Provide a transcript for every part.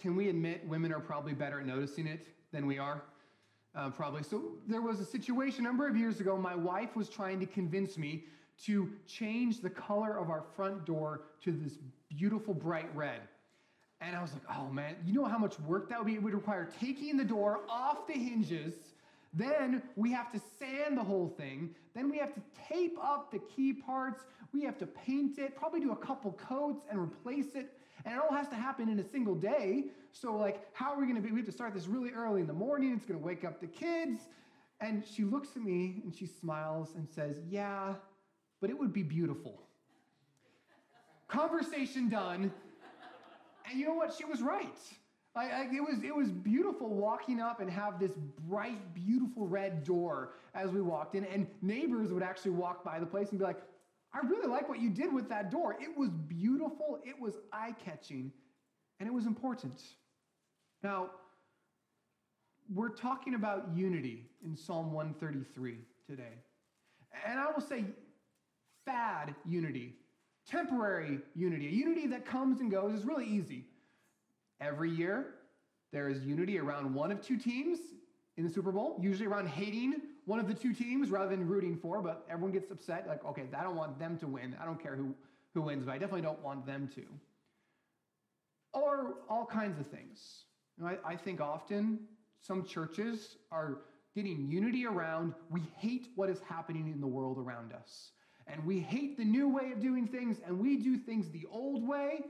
can we admit women are probably better at noticing it than we are? Uh, probably. So there was a situation a number of years ago. My wife was trying to convince me to change the color of our front door to this beautiful bright red. And I was like, oh man, you know how much work that would be? It would require taking the door off the hinges. Then we have to sand the whole thing. Then we have to tape up the key parts. We have to paint it, probably do a couple coats and replace it. And it all has to happen in a single day. So, like, how are we going to be? We have to start this really early in the morning. It's going to wake up the kids. And she looks at me and she smiles and says, Yeah, but it would be beautiful. Conversation done. And you know what? She was right. I, it, was, it was beautiful walking up and have this bright, beautiful red door as we walked in. And neighbors would actually walk by the place and be like, I really like what you did with that door. It was beautiful, it was eye catching, and it was important. Now, we're talking about unity in Psalm 133 today. And I will say, fad unity, temporary unity, a unity that comes and goes is really easy. Every year, there is unity around one of two teams in the Super Bowl, usually around hating one of the two teams rather than rooting for, but everyone gets upset. Like, okay, I don't want them to win. I don't care who, who wins, but I definitely don't want them to. Or all kinds of things. You know, I, I think often some churches are getting unity around we hate what is happening in the world around us and we hate the new way of doing things, and we do things the old way.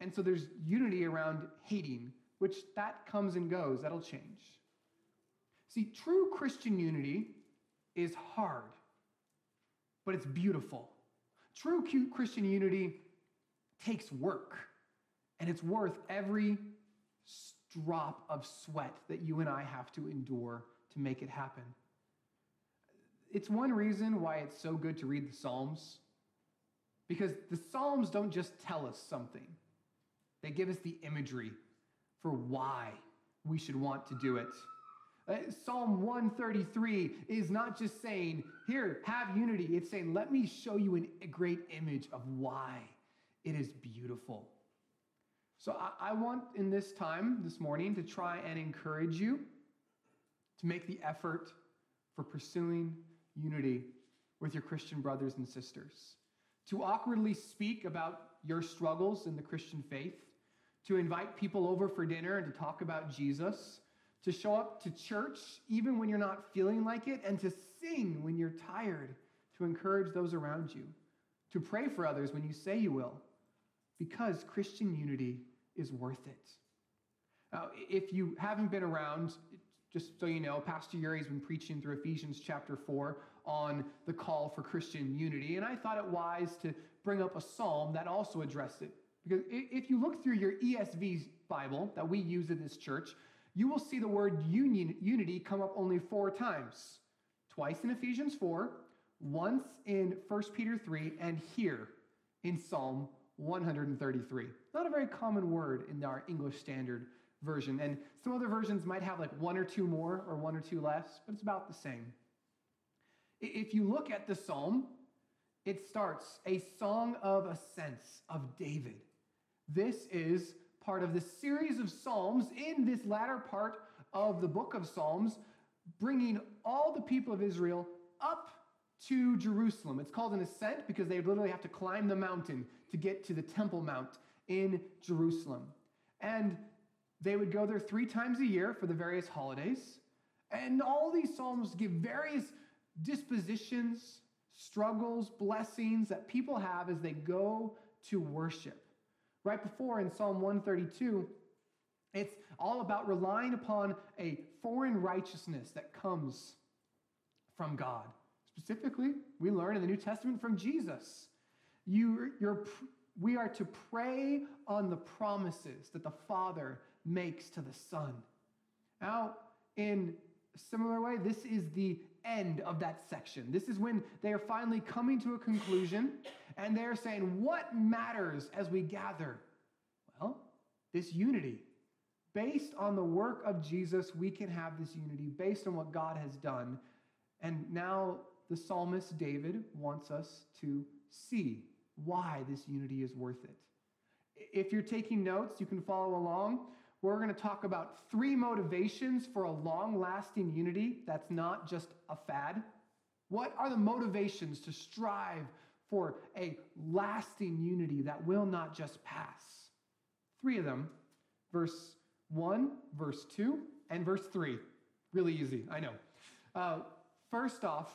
And so there's unity around hating, which that comes and goes. That'll change. See, true Christian unity is hard, but it's beautiful. True Christian unity takes work, and it's worth every drop of sweat that you and I have to endure to make it happen it's one reason why it's so good to read the Psalms. Because the Psalms don't just tell us something, they give us the imagery for why we should want to do it. Uh, Psalm 133 is not just saying, here, have unity. It's saying, let me show you an, a great image of why it is beautiful. So I, I want in this time, this morning, to try and encourage you to make the effort for pursuing unity with your Christian brothers and sisters, to awkwardly speak about your struggles in the Christian faith, to invite people over for dinner and to talk about Jesus, to show up to church even when you're not feeling like it, and to sing when you're tired, to encourage those around you, to pray for others when you say you will, because Christian unity is worth it. Now, if you haven't been around, just so you know, Pastor Yuri's been preaching through Ephesians chapter 4 on the call for Christian unity, and I thought it wise to bring up a psalm that also addressed it. Because if you look through your ESV Bible that we use in this church, you will see the word union, unity come up only four times twice in Ephesians 4, once in 1 Peter 3, and here in Psalm 133. Not a very common word in our English Standard version. And some other versions might have like one or two more or one or two less, but it's about the same. If you look at the psalm, it starts a song of ascents of David. This is part of the series of psalms in this latter part of the book of Psalms, bringing all the people of Israel up to Jerusalem. It's called an ascent because they literally have to climb the mountain to get to the Temple Mount in Jerusalem. And they would go there three times a year for the various holidays. And all these Psalms give various dispositions, struggles, blessings that people have as they go to worship. Right before in Psalm 132, it's all about relying upon a foreign righteousness that comes from God. Specifically, we learn in the New Testament from Jesus. You, you're we are to pray on the promises that the Father makes to the Son. Now, in a similar way, this is the end of that section. This is when they are finally coming to a conclusion and they're saying, What matters as we gather? Well, this unity. Based on the work of Jesus, we can have this unity based on what God has done. And now the psalmist David wants us to see why this unity is worth it. If you're taking notes, you can follow along. We're going to talk about three motivations for a long lasting unity that's not just a fad. What are the motivations to strive for a lasting unity that will not just pass? Three of them verse 1, verse 2, and verse 3. Really easy, I know. Uh, first off,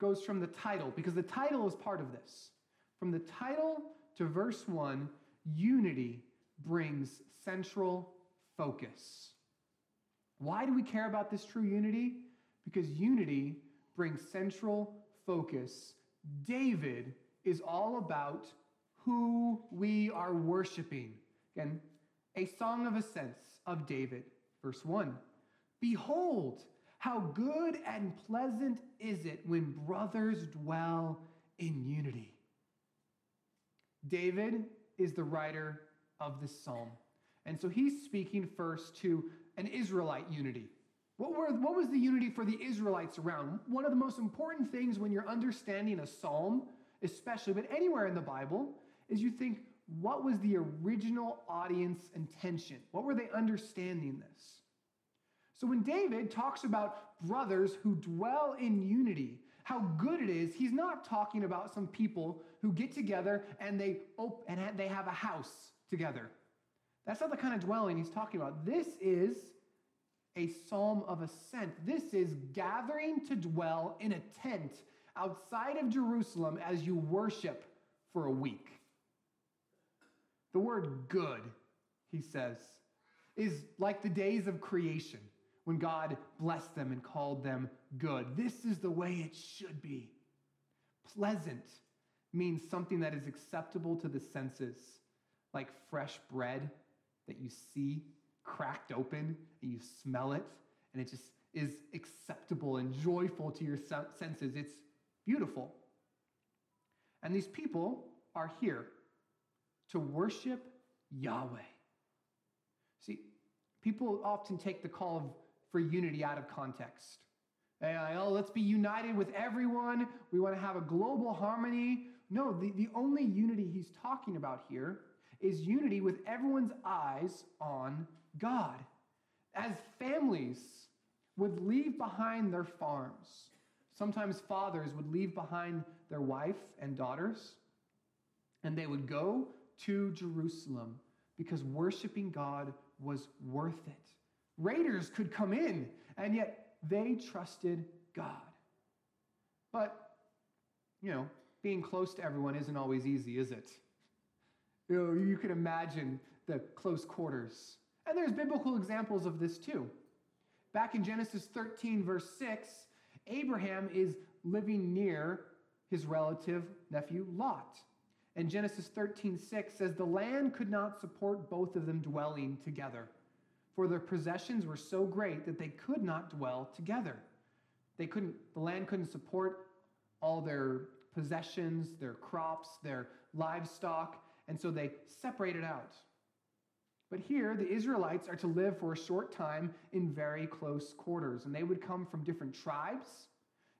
goes from the title, because the title is part of this. From the title to verse 1, unity brings central focus. Why do we care about this true unity? Because unity brings central focus. David is all about who we are worshiping. Again, a song of ascents of David, verse 1. Behold, how good and pleasant is it when brothers dwell in unity. David is the writer of this psalm. And so he's speaking first to an Israelite unity. What, were, what was the unity for the Israelites around? One of the most important things when you're understanding a psalm, especially, but anywhere in the Bible, is you think, what was the original audience intention? What were they understanding this? So when David talks about brothers who dwell in unity, how good it is, he's not talking about some people who get together and they op- and they have a house together. That's not the kind of dwelling he's talking about. This is a psalm of ascent. This is gathering to dwell in a tent outside of Jerusalem as you worship for a week. The word good, he says, is like the days of creation when God blessed them and called them good. This is the way it should be. Pleasant means something that is acceptable to the senses, like fresh bread that you see cracked open and you smell it, and it just is acceptable and joyful to your senses. It's beautiful. And these people are here to worship Yahweh. See, people often take the call of, for unity out of context. oh, let's be united with everyone. We want to have a global harmony. No, the, the only unity he's talking about here is unity with everyone's eyes on God. As families would leave behind their farms, sometimes fathers would leave behind their wife and daughters, and they would go to Jerusalem because worshiping God was worth it. Raiders could come in, and yet they trusted God. But, you know, being close to everyone isn't always easy, is it? You know, you can imagine the close quarters. And there's biblical examples of this too. Back in Genesis 13, verse 6, Abraham is living near his relative nephew Lot. And Genesis 13, 6 says, The land could not support both of them dwelling together, for their possessions were so great that they could not dwell together. They couldn't, the land couldn't support all their possessions, their crops, their livestock, and so they separated out. But here, the Israelites are to live for a short time in very close quarters, and they would come from different tribes,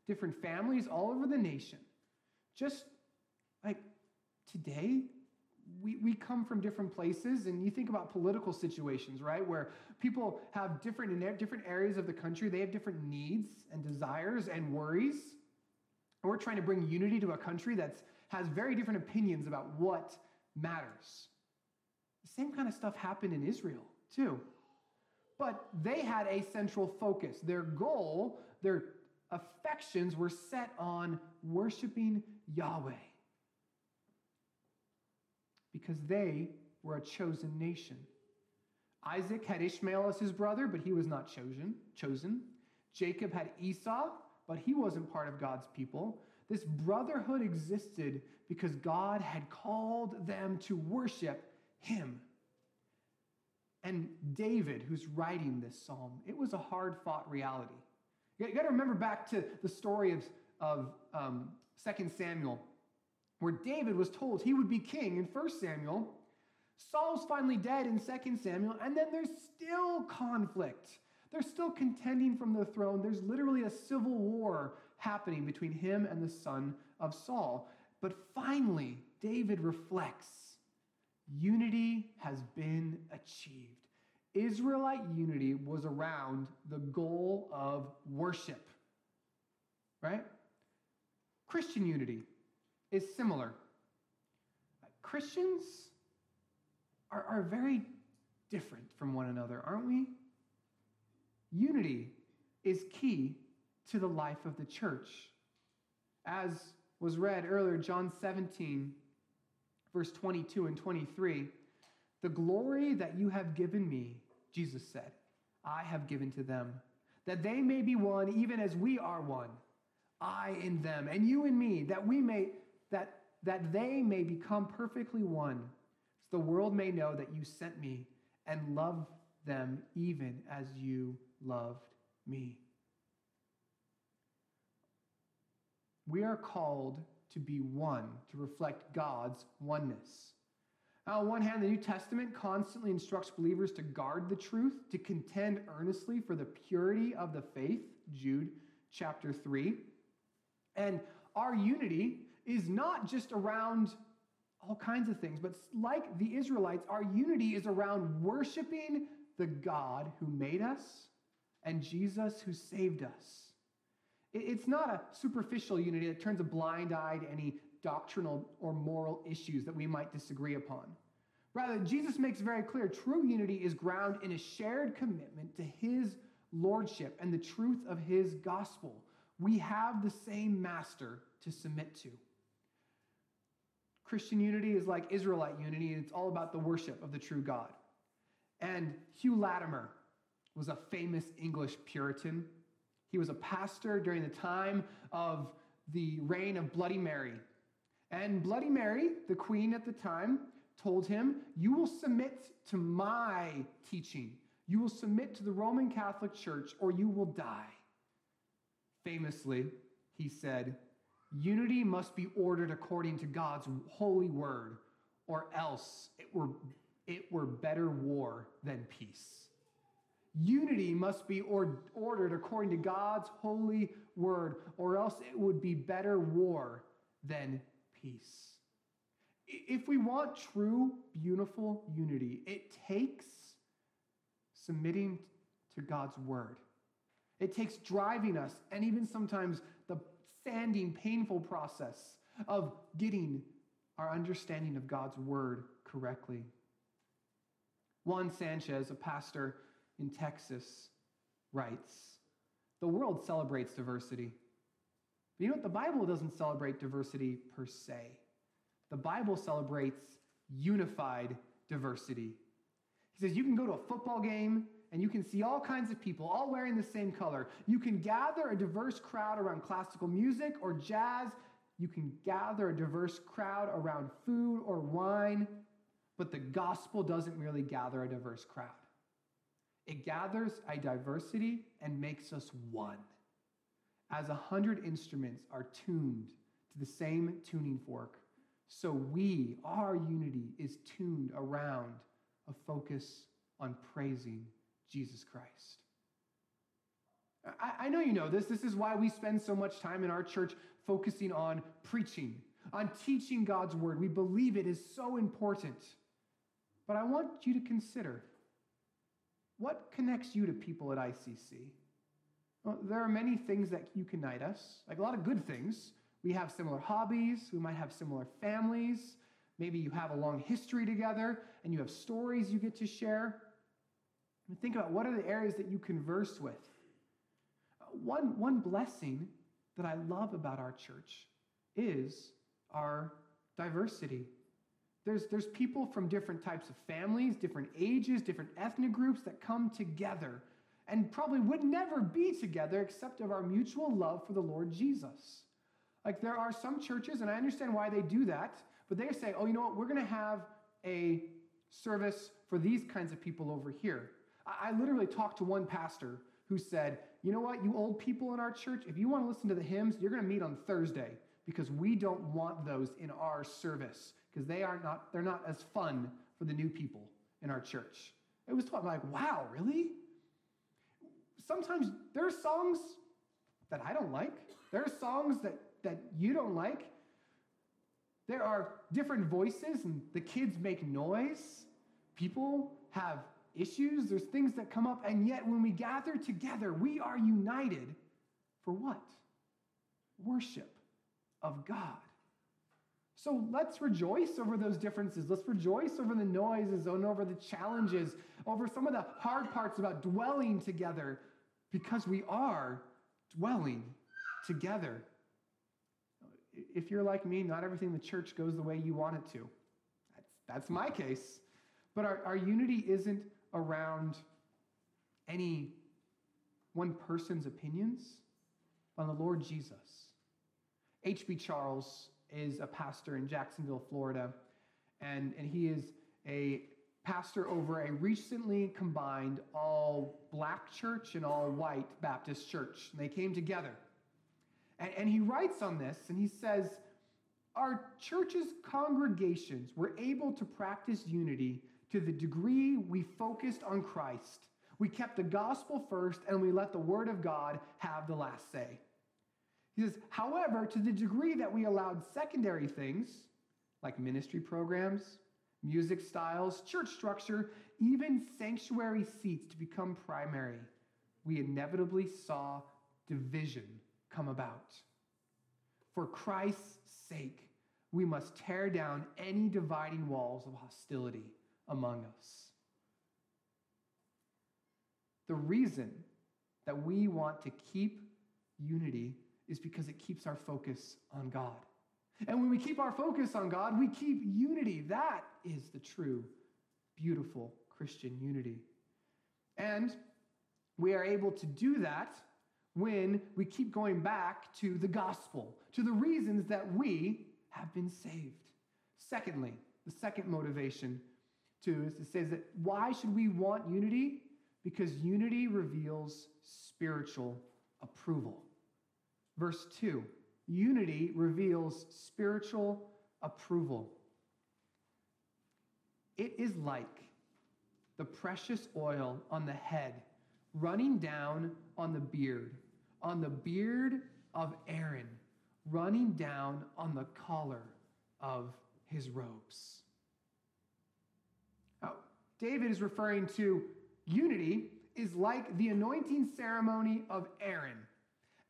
different families all over the nation. Just like today, we, we come from different places, and you think about political situations, right? Where people have different, in different areas of the country, they have different needs and desires and worries. And we're trying to bring unity to a country that has very different opinions about what matters. Same kind of stuff happened in Israel, too. But they had a central focus. Their goal, their affections were set on worshiping Yahweh because they were a chosen nation. Isaac had Ishmael as his brother, but he was not chosen. Chosen. Jacob had Esau, but he wasn't part of God's people. This brotherhood existed because God had called them to worship him. And David, who's writing this psalm, it was a hard fought reality. You got to remember back to the story of, of um, 2 Samuel, where David was told he would be king in 1 Samuel. Saul's finally dead in 2 Samuel, and then there's still conflict. They're still contending from the throne. There's literally a civil war happening between him and the son of Saul. But finally, David reflects unity has been achieved. Israelite unity was around the goal of worship, right? Christian unity is similar. Christians are, are very different from one another, aren't we? Unity is key to the life of the church. As was read earlier, John 17, verse 22 and 23, the glory that you have given me, Jesus said, I have given to them, that they may be one even as we are one. I in them, and you in me, that we may that that they may become perfectly one, so the world may know that you sent me and love them even as you loved me. We are called to be one, to reflect God's oneness. Now, on one hand, the New Testament constantly instructs believers to guard the truth, to contend earnestly for the purity of the faith, Jude chapter 3. And our unity is not just around all kinds of things, but like the Israelites, our unity is around worshiping the God who made us and Jesus who saved us. It's not a superficial unity that turns a blind eye to any doctrinal or moral issues that we might disagree upon. Rather, Jesus makes very clear true unity is grounded in a shared commitment to his lordship and the truth of his gospel. We have the same master to submit to. Christian unity is like Israelite unity, and it's all about the worship of the true God. And Hugh Latimer was a famous English Puritan. He was a pastor during the time of the reign of Bloody Mary. And Bloody Mary, the queen at the time, told him, You will submit to my teaching. You will submit to the Roman Catholic Church, or you will die. Famously, he said, Unity must be ordered according to God's holy word, or else it were, it were better war than peace. Unity must be or, ordered according to God's holy word, or else it would be better war than peace. If we want true, beautiful unity, it takes submitting to God's word. It takes driving us, and even sometimes the sanding, painful process of getting our understanding of God's word correctly. Juan Sanchez, a pastor in Texas, writes The world celebrates diversity. But you know what? The Bible doesn't celebrate diversity per se. The Bible celebrates unified diversity. He says you can go to a football game and you can see all kinds of people all wearing the same color. You can gather a diverse crowd around classical music or jazz. You can gather a diverse crowd around food or wine. But the gospel doesn't merely gather a diverse crowd, it gathers a diversity and makes us one. As a hundred instruments are tuned to the same tuning fork, so we, our unity, is tuned around a focus on praising Jesus Christ. I, I, know you know this. This is why we spend so much time in our church focusing on preaching, on teaching God's word. We believe it is so important. But I want you to consider what connects you to people at ICC? Well, there are many things that you unite us, like a lot of good things. We have similar hobbies, we might have similar families. Maybe you have a long history together and you have stories you get to share. And think about what are the areas that you converse with. One, one blessing that I love about our church is our diversity. There's, there's people from different types of families, different ages, different ethnic groups that come together and probably would never be together except of our mutual love for the Lord Jesus. Like there are some churches, and I understand why they do that, but they say, oh, you know what, we're going to have a service for these kinds of people over here. I, I literally talked to one pastor who said, you know what, you old people in our church, if you want to listen to the hymns, you're going to meet on Thursday because we don't want those in our service because they are not, they're not as fun for the new people in our church. It was taught, like, wow, really? Sometimes there are songs that I don't like. There are songs that, that you don't like. There are different voices, and the kids make noise. People have issues, there's things that come up, and yet when we gather together, we are united for what? Worship of God. So let's rejoice over those differences. Let's rejoice over the noises and over the challenges, over some of the hard parts about dwelling together, because we are dwelling together. If you're like me, not everything in the church goes the way you want it to. That's, that's my case. But our, our unity isn't around any one person's opinions, but on the Lord Jesus. H.B. Charles is a pastor in Jacksonville, Florida, and, and he is a pastor over a recently combined all black church and all white Baptist church. And they came together. And, and he writes on this, and he says, Our church's congregations were able to practice unity to the degree we focused on Christ. We kept the gospel first, and we let the word of God have the last say. He says, however, to the degree that we allowed secondary things like ministry programs, music styles, church structure, even sanctuary seats to become primary, we inevitably saw division come about. For Christ's sake, we must tear down any dividing walls of hostility among us. The reason that we want to keep unity is because it keeps our focus on God. And when we keep our focus on God, we keep unity. That is the true, beautiful Christian unity. And we are able to do that when we keep going back to the gospel, to the reasons that we have been saved. Secondly, the second motivation too is it says that why should we want unity? Because unity reveals spiritual approval. Verse 2 unity reveals spiritual approval. It is like the precious oil on the head running down on the beard, on the beard of Aaron, running down on the collar of his robes. Now, David is referring to unity is like the anointing ceremony of Aaron.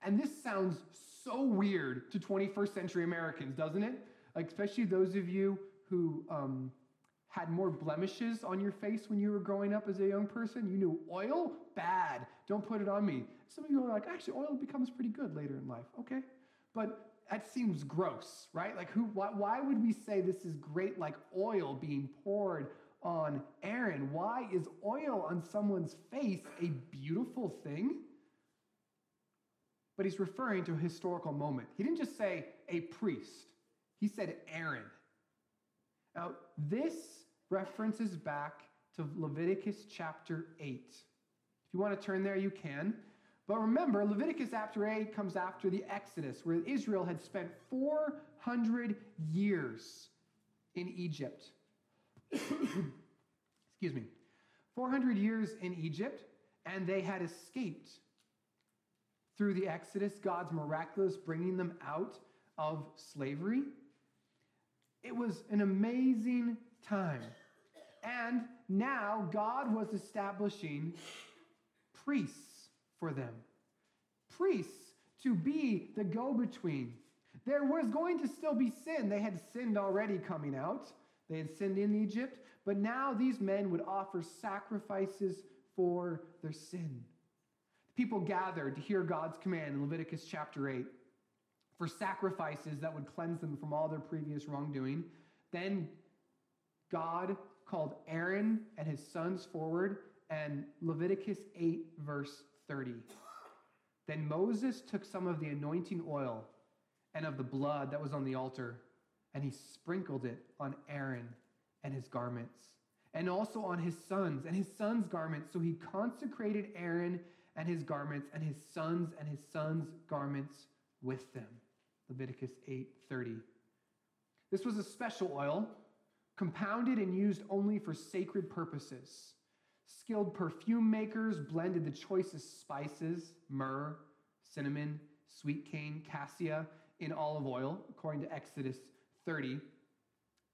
And this sounds so weird to 21st century Americans, doesn't it? Like, especially those of you who um, had more blemishes on your face when you were growing up as a young person. You knew oil, bad. Don't put it on me. Some of you are like, actually, oil becomes pretty good later in life. Okay. But that seems gross, right? Like, who? Why, why would we say this is great, like oil being poured on Aaron? Why is oil on someone's face a beautiful thing? But he's referring to a historical moment. He didn't just say a priest, he said Aaron. Now, this references back to Leviticus chapter 8. If you want to turn there, you can. But remember, Leviticus chapter 8 comes after the Exodus, where Israel had spent 400 years in Egypt. Excuse me. 400 years in Egypt, and they had escaped through the Exodus, God's miraculous bringing them out of slavery. It was an amazing time. And now God was establishing priests for them. Priests to be the go between. There was going to still be sin. They had sinned already coming out, they had sinned in Egypt, but now these men would offer sacrifices for their sin. People gathered to hear God's command in Leviticus chapter 8 for sacrifices that would cleanse them from all their previous wrongdoing. Then God called Aaron and his sons forward, and Leviticus 8, verse 30. Then Moses took some of the anointing oil and of the blood that was on the altar, and he sprinkled it on Aaron and his garments, and also on his sons and his sons' garments. So he consecrated Aaron and his garments, and his sons and his sons' garments with them. Leviticus 8:30. This was a special oil, compounded and used only for sacred purposes. Skilled perfume makers blended the choicest spices, myrrh, cinnamon, sweet cane, cassia, in olive oil, according to Exodus 30.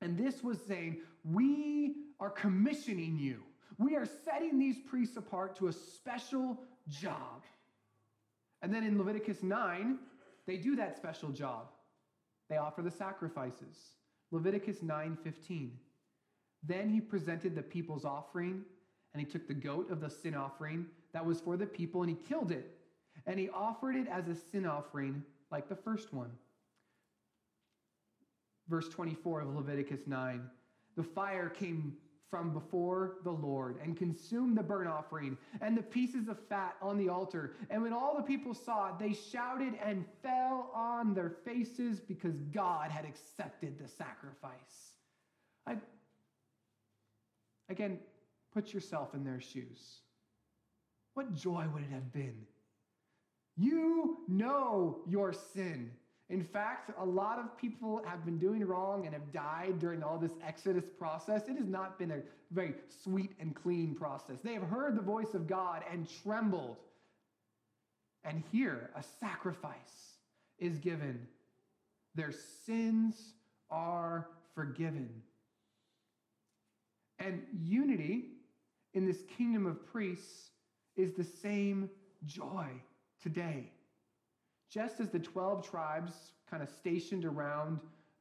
And this was saying, We are commissioning you. We are setting these priests apart to a special job. And then in Leviticus 9, they do that special job. They offer the sacrifices. Leviticus 9:15. Then he presented the people's offering, and he took the goat of the sin offering that was for the people, and he killed it. And he offered it as a sin offering like the first one. Verse 24 of Leviticus 9 The fire came from before the Lord and consumed the burnt offering and the pieces of fat on the altar. And when all the people saw it, they shouted and fell on their faces because God had accepted the sacrifice. I, again, put yourself in their shoes. What joy would it have been? You know your sin. In fact, a lot of people have been doing wrong and have died during all this Exodus process. It has not been a very sweet and clean process. They have heard the voice of God and trembled. And here, a sacrifice is given. Their sins are forgiven. And unity in this kingdom of priests is the same joy today. Just as the 12 tribes kind of stationed around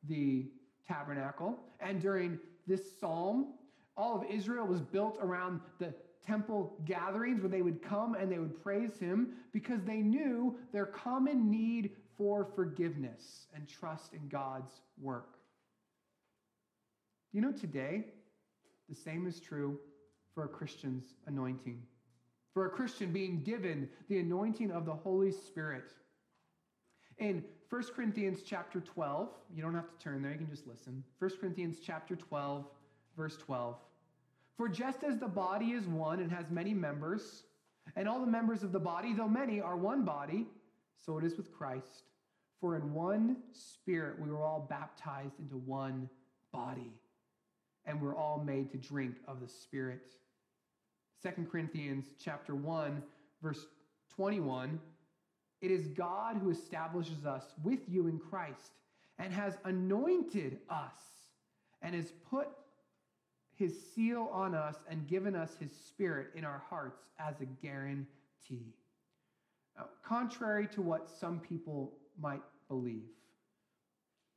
the tabernacle, and during this psalm, all of Israel was built around the temple gatherings where they would come and they would praise him because they knew their common need for forgiveness and trust in God's work. Do You know, today, the same is true for a Christian's anointing for a Christian being given the anointing of the Holy Spirit. In 1 Corinthians chapter 12, you don't have to turn there, you can just listen. 1 Corinthians chapter 12, verse 12. For just as the body is one and has many members, and all the members of the body, though many, are one body, so it is with Christ. For in one spirit we were all baptized into one body, and we're all made to drink of the Spirit. 2 Corinthians chapter 1 verse 21 it is God who establishes us with you in Christ and has anointed us and has put his seal on us and given us his spirit in our hearts as a guarantee. Now, contrary to what some people might believe,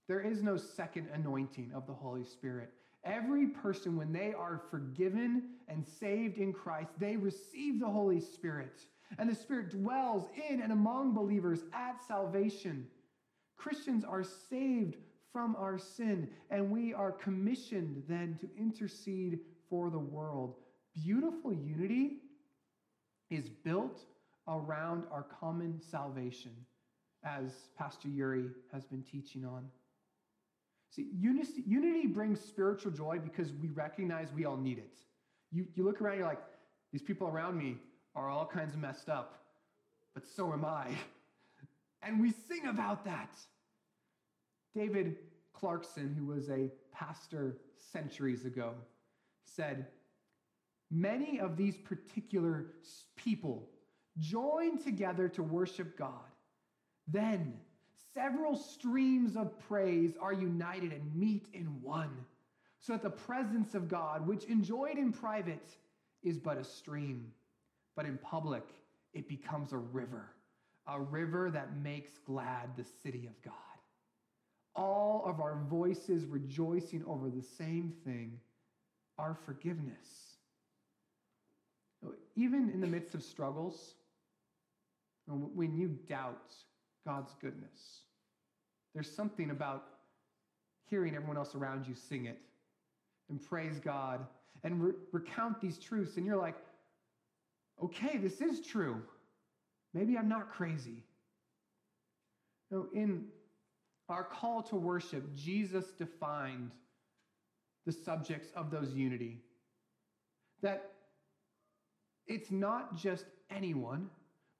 there is no second anointing of the Holy Spirit. Every person, when they are forgiven and saved in Christ, they receive the Holy Spirit. And the Spirit dwells in and among believers at salvation. Christians are saved from our sin, and we are commissioned then to intercede for the world. Beautiful unity is built around our common salvation, as Pastor Yuri has been teaching on. See, unity, brings spiritual joy because we recognize we all need it. You, you look around, you're like, these people around me are all kinds of messed up, but so am I. And we sing about that. David Clarkson, who was a pastor centuries ago, said, Many of these particular people join together to worship God. Then several streams of praise are united and meet in one, so that the presence of God, which enjoyed in private, is but a stream, but in public, it becomes a river, a river that makes glad the city of God. All of our voices rejoicing over the same thing, our forgiveness. Even in the midst of struggles, when you doubt God's goodness. There's something about hearing everyone else around you sing it and praise God and re- recount these truths, and you're like, okay, this is true. Maybe I'm not crazy. No, in our call to worship, Jesus defined the subjects of those unity. That it's not just anyone,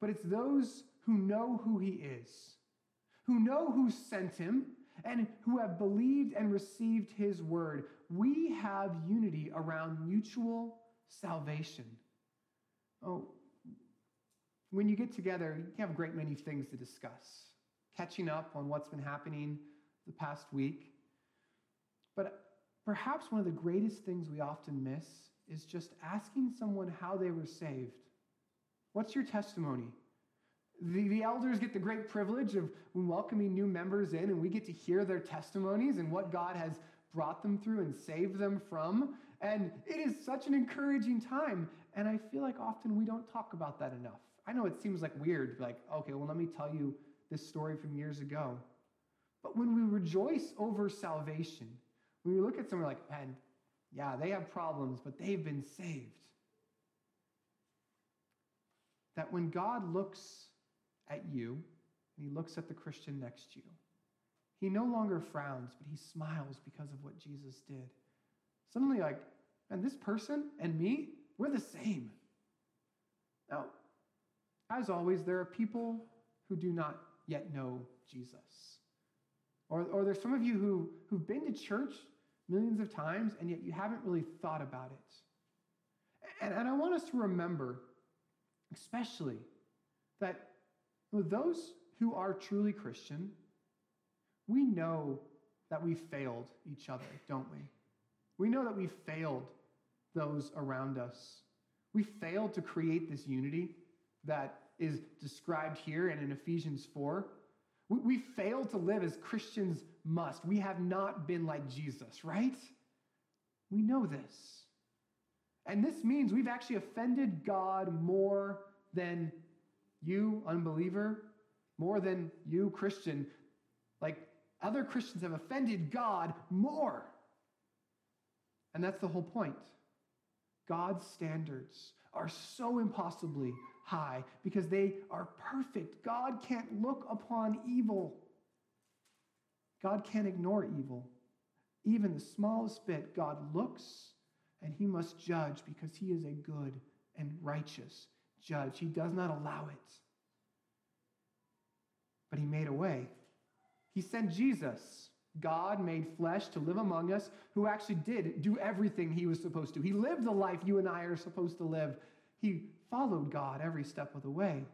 but it's those who know who he is, who know who sent him, and who have believed and received his word. We have unity around mutual salvation. Oh, when you get together, you have a great many things to discuss, catching up on what's been happening the past week. But perhaps one of the greatest things we often miss is just asking someone how they were saved. What's your testimony? The, the elders get the great privilege of welcoming new members in, and we get to hear their testimonies and what God has brought them through and saved them from. And it is such an encouraging time. And I feel like often we don't talk about that enough. I know it seems like weird, like, okay, well, let me tell you this story from years ago. But when we rejoice over salvation, when we look at someone like, man, yeah, they have problems, but they've been saved. That when God looks at you, and he looks at the Christian next to you, he no longer frowns, but he smiles because of what Jesus did. Suddenly, like, and this person and me, we're the same. Now, as always, there are people who do not yet know Jesus. Or, or there's some of you who, who've been to church millions of times, and yet you haven't really thought about it. And, and I want us to remember, especially, that those who are truly Christian, we know that we failed each other, don't we? We know that we failed those around us. We failed to create this unity that is described here and in Ephesians 4. We, we failed to live as Christians must. We have not been like Jesus, right? We know this. And this means we've actually offended God more than you, unbeliever, more than you, Christian. Like other Christians have offended God more. And that's the whole point. God's standards are so impossibly high because they are perfect. God can't look upon evil. God can't ignore evil. Even the smallest bit, God looks and he must judge because he is a good and righteous judge. He does not allow it. But he made a way. He sent Jesus, God made flesh, to live among us, who actually did do everything he was supposed to. He lived the life you and I are supposed to live. He followed God every step of the way.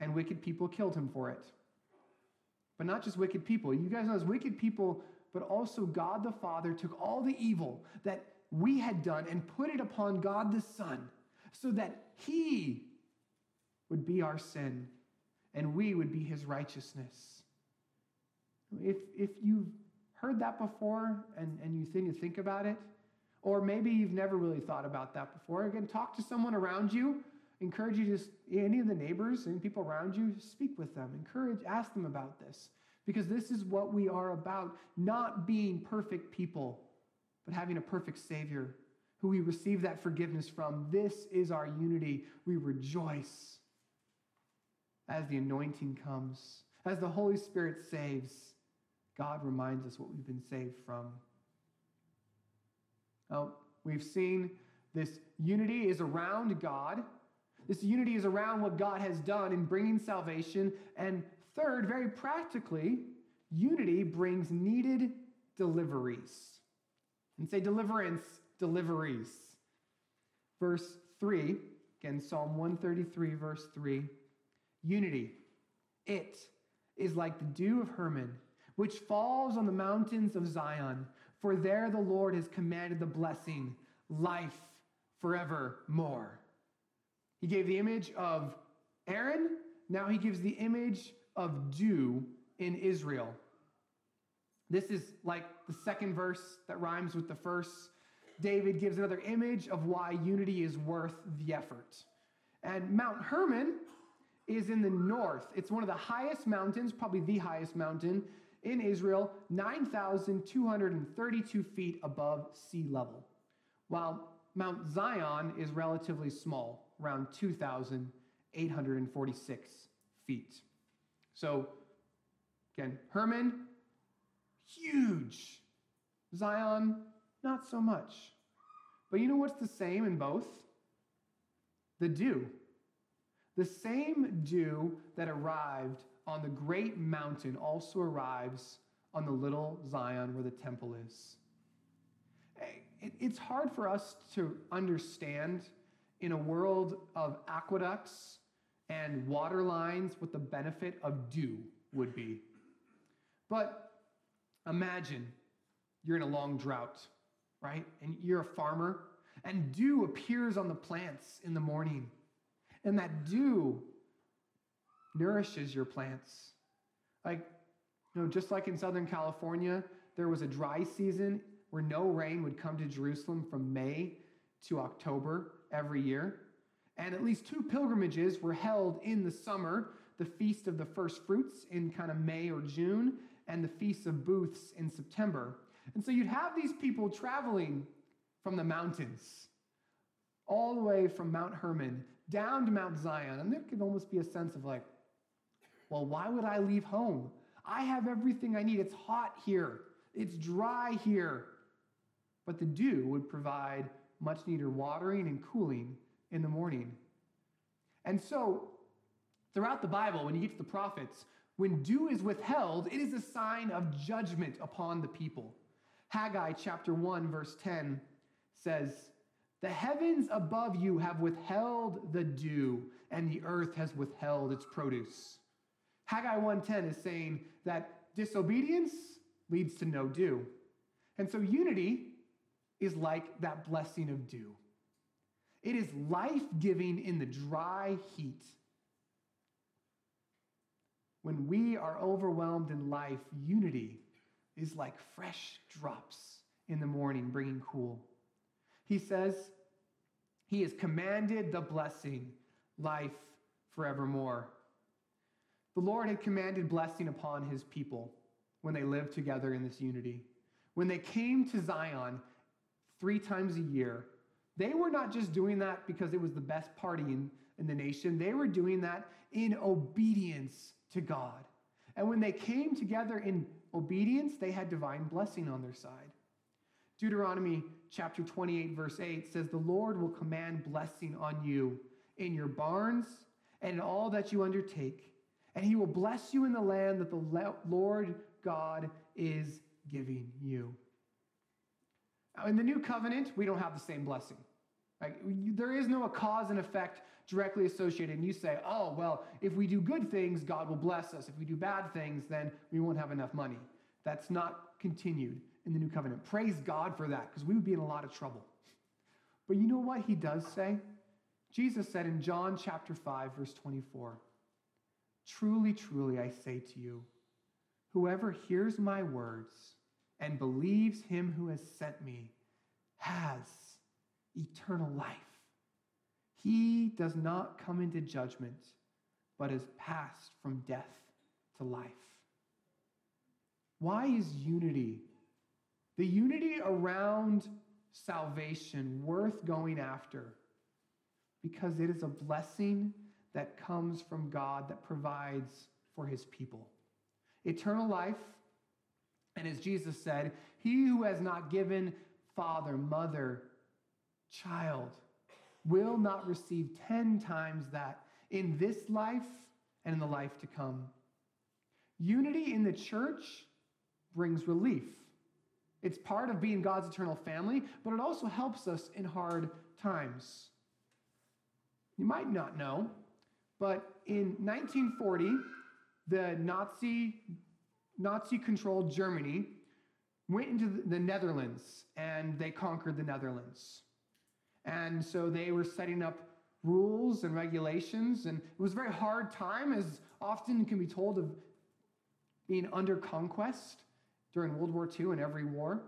And wicked people killed him for it. But not just wicked people. You guys know as wicked people, but also God the Father took all the evil that we had done and put it upon God the Son so that he would be our sin and we would be his righteousness. If, if you've heard that before and, and you think, think about it, or maybe you've never really thought about that before, again, talk to someone around you. Encourage you to, any of the neighbors and people around you, speak with them. Encourage, ask them about this. Because this is what we are about not being perfect people, but having a perfect Savior who we receive that forgiveness from. This is our unity. We rejoice as the anointing comes, as the Holy Spirit saves. God reminds us what we've been saved from. Now, we've seen this unity is around God. This unity is around what God has done in bringing salvation. And third, very practically, unity brings needed deliveries. And say deliverance, deliveries. Verse 3, again, Psalm 133, verse 3 unity. It is like the dew of Hermon, which falls on the mountains of Zion. For there the Lord has commanded the blessing, life forevermore. He gave the image of Aaron. Now he gives the image of dew in Israel. This is like the second verse that rhymes with the first. David gives another image of why unity is worth the effort. And Mount Hermon is in the north. It's one of the highest mountains, probably the highest mountain in Israel, 9,232 feet above sea level, while Mount Zion is relatively small, around 2,846 feet. So, again, Hermon, huge. Zion, not so much. But you know what's the same in both? The dew. The same dew that arrived on the great mountain also arrives on the little Zion where the temple is. Eh, it's hard for us to understand in a world of aqueducts and water lines what the benefit of dew would be. But imagine you're in a long drought, right? And you're a farmer and dew appears on the plants in the morning. And that dew nourishes your plants. Like, you know, just like in Southern California, there was a dry season where no rain would come to Jerusalem from May to October every year. And at least two pilgrimages were held in the summer the Feast of the First Fruits in kind of May or June, and the Feast of Booths in September. And so you'd have these people traveling from the mountains, all the way from Mount Hermon down to Mount Zion. And there could almost be a sense of like, well, why would I leave home? I have everything I need. It's hot here, it's dry here. But the dew would provide much needed watering and cooling in the morning. And so, throughout the Bible, when you get to the prophets, when dew is withheld, it is a sign of judgment upon the people. Haggai chapter 1, verse 10 says, The heavens above you have withheld the dew, and the earth has withheld its produce. Haggai 1:10 is saying that disobedience leads to no dew. And so unity is like that blessing of dew. It is life giving in the dry heat. When we are overwhelmed in life, unity is like fresh drops in the morning, bringing cool. He says, He has commanded the blessing, life forevermore. The Lord had commanded blessing upon his people when they lived together in this unity. When they came to Zion three times a year, they were not just doing that because it was the best party in, in the nation, they were doing that in obedience to God. And when they came together in obedience, they had divine blessing on their side. Deuteronomy chapter 28, verse 8 says, The Lord will command blessing on you in your barns and in all that you undertake and he will bless you in the land that the Lord God is giving you. Now, in the new covenant, we don't have the same blessing. Right? There is no cause and effect directly associated. And you say, oh, well, if we do good things, God will bless us. If we do bad things, then we won't have enough money. That's not continued in the new covenant. Praise God for that, because we would be in a lot of trouble. But you know what he does say? Jesus said in John chapter 5, verse 24, Truly, truly, I say to you, whoever hears my words and believes him who has sent me has eternal life. He does not come into judgment, but is passed from death to life. Why is unity, the unity around salvation, worth going after? Because it is a blessing that comes from God that provides for his people. Eternal life, and as Jesus said, he who has not given father, mother, child will not receive 10 times that in this life and in the life to come. Unity in the church brings relief. It's part of being God's eternal family, but it also helps us in hard times. You might not know, but in 1940, the Nazi Nazi controlled Germany went into the Netherlands and they conquered the Netherlands. And so they were setting up rules and regulations, and it was a very hard time, as often can be told of being under conquest during World War II and every war.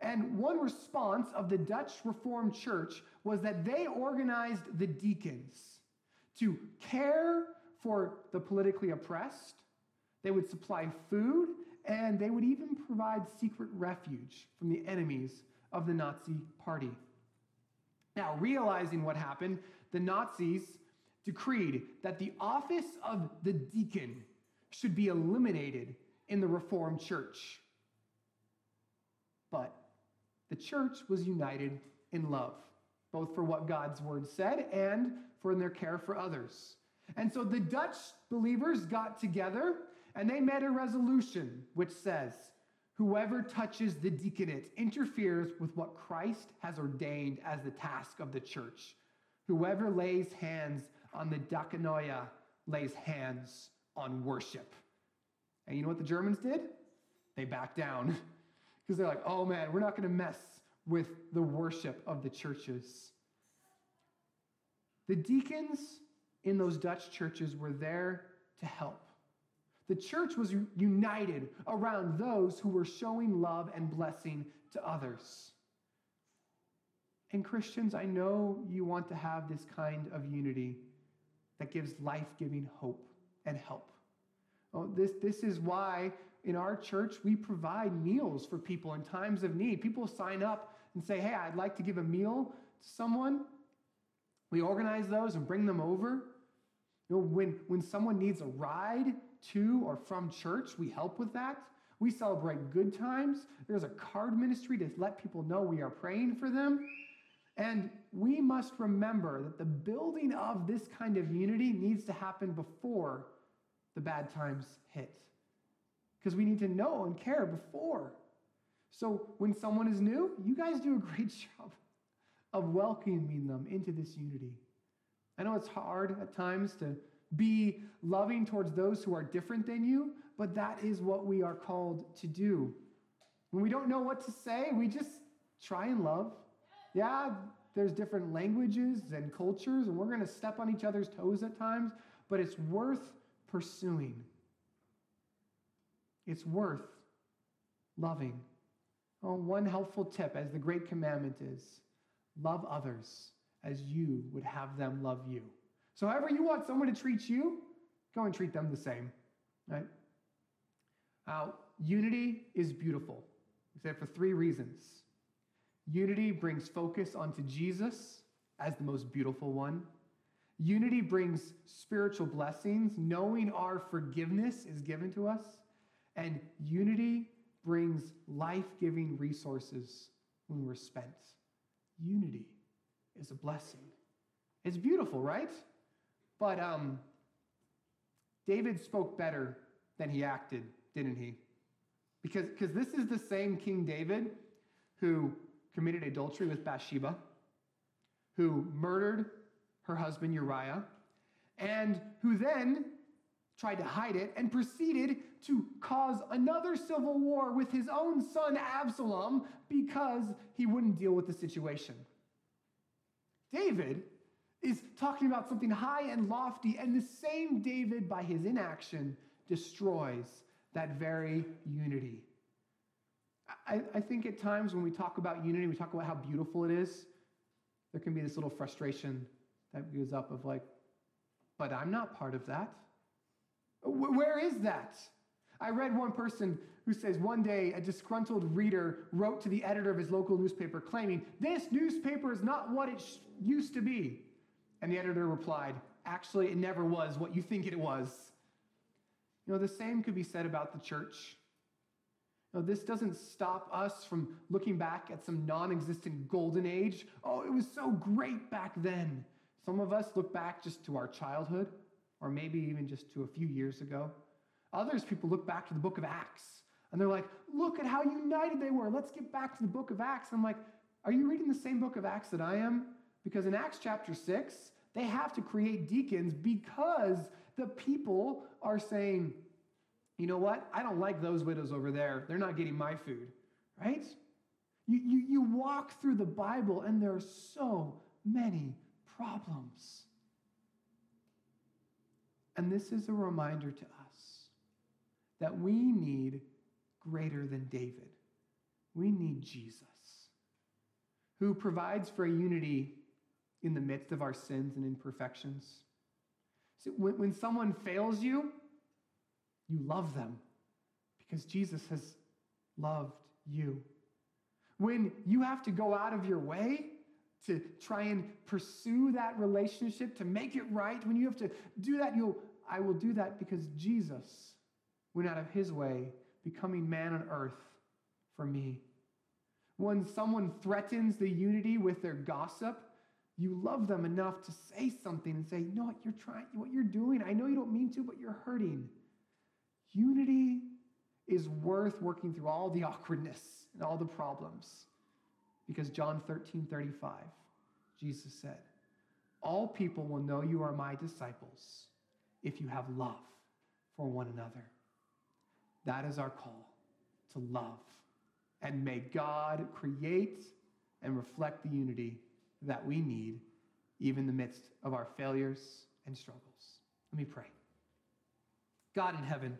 And one response of the Dutch Reformed Church was that they organized the deacons to care for the politically oppressed. They would supply food, and they would even provide secret refuge from the enemies of the Nazi party. Now, realizing what happened, the Nazis decreed that the office of the deacon should be eliminated in the Reformed Church. But the church was united in love, both for what God's word said and for in their care for others. And so the Dutch believers got together and they made a resolution which says, Whoever touches the deaconate interferes with what Christ has ordained as the task of the church. Whoever lays hands on the diaconia lays hands on worship. And you know what the Germans did? They backed down because they're like, oh man, we're not going to mess with the worship of the churches. The deacons in those Dutch churches were there to help. The church was united around those who were showing love and blessing to others. And Christians, I know you want to have this kind of unity that gives life giving hope and help. Oh, this, this is why in our church we provide meals for people in times of need. People sign up and say, Hey, I'd like to give a meal to someone. We organize those and bring them over. You know, when, when someone needs a ride to or from church, we help with that. We celebrate good times. There's a card ministry to let people know we are praying for them. And we must remember that the building of this kind of unity needs to happen before the bad times hit. Because we need to know and care before. So when someone is new, you guys do a great job of welcoming them into this unity. I know it's hard at times to be loving towards those who are different than you, but that is what we are called to do. When we don't know what to say, we just try and love. Yeah, there's different languages and cultures, and we're going to step on each other's toes at times, but it's worth pursuing. It's worth loving. Oh, one helpful tip, as the great commandment is love others as you would have them love you. So, however you want someone to treat you, go and treat them the same. Right? Now, unity is beautiful. We say for three reasons. Unity brings focus onto Jesus as the most beautiful one. Unity brings spiritual blessings, knowing our forgiveness is given to us. And unity brings life giving resources when we're spent. Unity is a blessing. It's beautiful, right? But um, David spoke better than he acted, didn't he? Because because this is the same King David who committed adultery with Bathsheba, who murdered her husband Uriah, and who then tried to hide it and proceeded to cause another civil war with his own son Absalom because he wouldn't deal with the situation. David is talking about something high and lofty, and the same David, by his inaction, destroys that very unity. I, I, think at times when we talk about unity, we talk about how beautiful it is, there can be this little frustration that goes up of like, but I'm not part of that. Where is that? I read one person who says one day a disgruntled reader wrote to the editor of his local newspaper claiming, This newspaper is not what it used to be. And the editor replied, Actually, it never was what you think it was. You know, the same could be said about the church. Know, this doesn't stop us from looking back at some non existent golden age. Oh, it was so great back then. Some of us look back just to our childhood, or maybe even just to a few years ago. Others people look back to the book of Acts and they're like, look at how united they were. Let's get back to the book of Acts. I'm like, are you reading the same book of Acts that I am? Because in Acts chapter 6, they have to create deacons because the people are saying, you know what? I don't like those widows over there. They're not getting my food, right? You, you, you walk through the Bible and there are so many problems. And this is a reminder to us that we need greater than David. We need Jesus, who provides for unity in the midst of our sins and imperfections. So when, when someone fails you, you love them because Jesus has loved you. When you have to go out of your way to try and pursue that relationship, to make it right, when you have to do that, you'll, I will do that because Jesus went out of his way, becoming man on earth for me. When someone threatens the unity with their gossip, you love them enough to say something and say, know what, you're trying, what you're doing, I know you don't mean to, but you're hurting. Unity is worth working through all the awkwardness and all the problems because John 13 35, Jesus said, All people will know you are my disciples if you have love for one another. That is our call to love. And may God create and reflect the unity that we need, even in the midst of our failures and struggles. Let me pray. God in heaven,